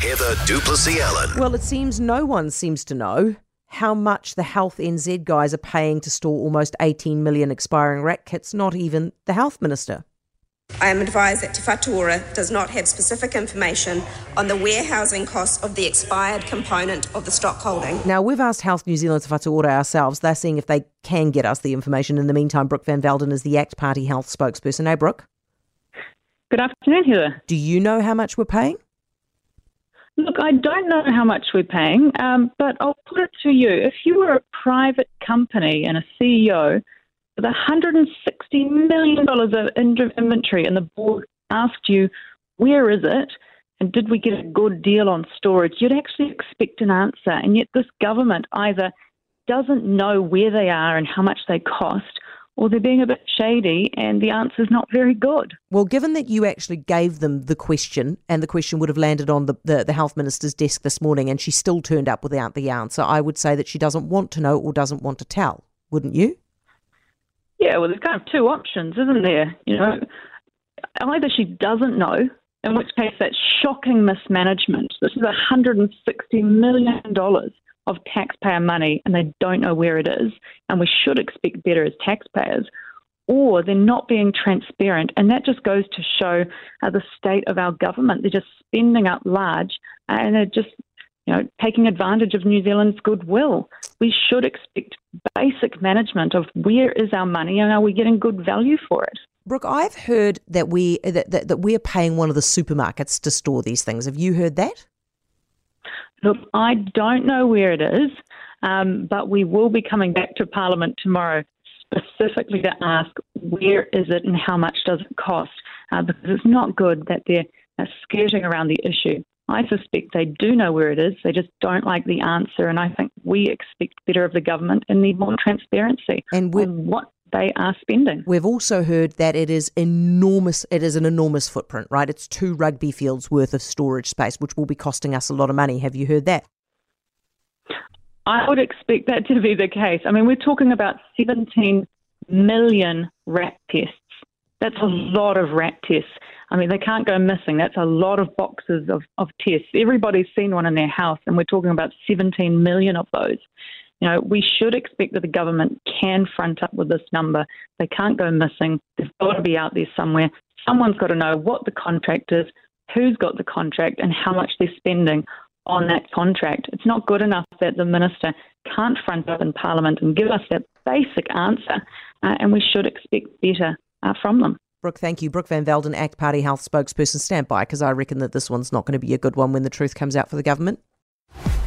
Heather du Plessis-Allen. Well, it seems no one seems to know how much the Health NZ guys are paying to store almost 18 million expiring RAT kits, not even the health minister. I am advised that Te Whatu does not have specific information on the warehousing costs of the expired component of the stock holding. Now, we've asked Health New Zealand Te Whatu Ora ourselves. They're seeing if they can get us the information. In the meantime, Brooke van Velden is the ACT Party health spokesperson. Hey, Brooke. Good afternoon, Heather. Do you know how much we're paying? Look, I don't know how much we're paying, um, but I'll put it to you. If you were a private company and a CEO with $160 million of inventory and the board asked you, where is it? And did we get a good deal on storage? You'd actually expect an answer. And yet, this government either doesn't know where they are and how much they cost, or they're being a bit shady and the answer's not very good. Well, given that you actually gave them the question and the question would have landed on the, the, the, health minister's desk this morning and she still turned up without the answer, I would say that she doesn't want to know or doesn't want to tell, wouldn't you? Yeah, well, there's kind of two options, isn't there? You know, either she doesn't know, in which case that's shocking mismanagement. This is $160 million of taxpayer money and they don't know where it is, and we should expect better as taxpayers, or they're not being transparent. And that just goes to show uh, the state of our government. They're just spending up large and they're just you know, taking advantage of New Zealand's goodwill. We should expect basic management of where is our money and are we getting good value for it. Brooke, I've heard that we that, that, that we're paying one of the supermarkets to store these things. Have you heard that? Look, I don't know where it is, um, but we will be coming back to Parliament tomorrow specifically to ask where is it and how much does it cost, uh, because it's not good that they're uh, skirting around the issue. I suspect they do know where it is. They just don't like the answer, and I think we expect better of the government and need more transparency and on what they are spending. We've also heard that it is enormous. It is an enormous footprint, right? It's two rugby fields worth of storage space, which will be costing us a lot of money. Have you heard that? I would expect that to be the case. I mean, we're talking about 17 million RAT tests. That's a lot of RAT tests. I mean, they can't go missing. That's a lot of boxes of, of tests. Everybody's seen one in their house, and we're talking about 17 million of those. You know, we should expect that the government can front up with this number. They can't go missing. They've got to be out there somewhere. Someone's got to know what the contract is, who's got the contract, and how much they're spending on that contract. It's not good enough that the minister can't front up in Parliament and give us that basic answer, uh, and we should expect better uh, from them. Brooke, thank you. Brooke van Velden, ACT Party Health spokesperson. Stand by because I reckon that this one's not going to be a good one when the truth comes out for the government.